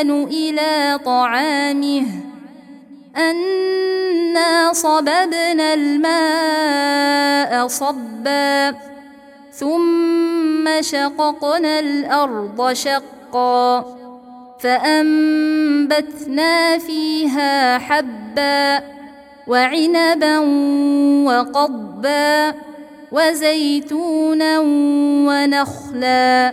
الإنسان إلى طعامه أنا صببنا الماء صبا ثم شققنا الأرض شقا فأنبتنا فيها حبا وعنبا وقضبا وزيتونا ونخلا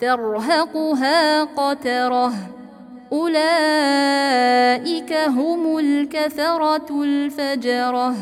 ترهقها قترة. أولئك هم الكفره الفجرة.